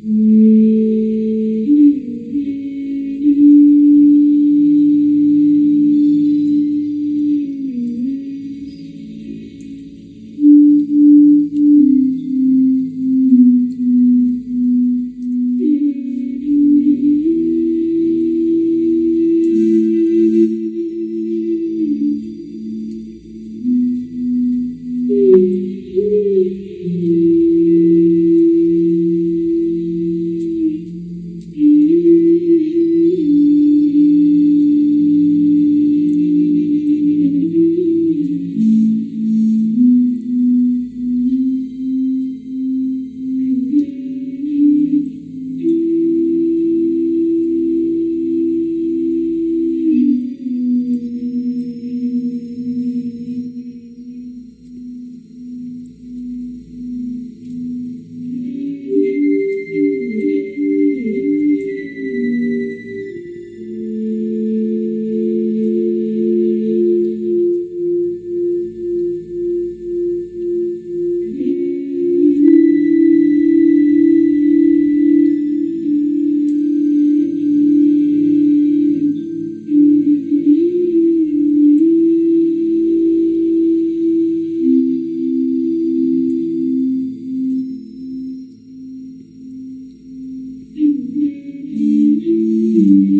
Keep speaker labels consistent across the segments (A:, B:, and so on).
A: Mm-hmm. Música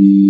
A: Mm-hmm.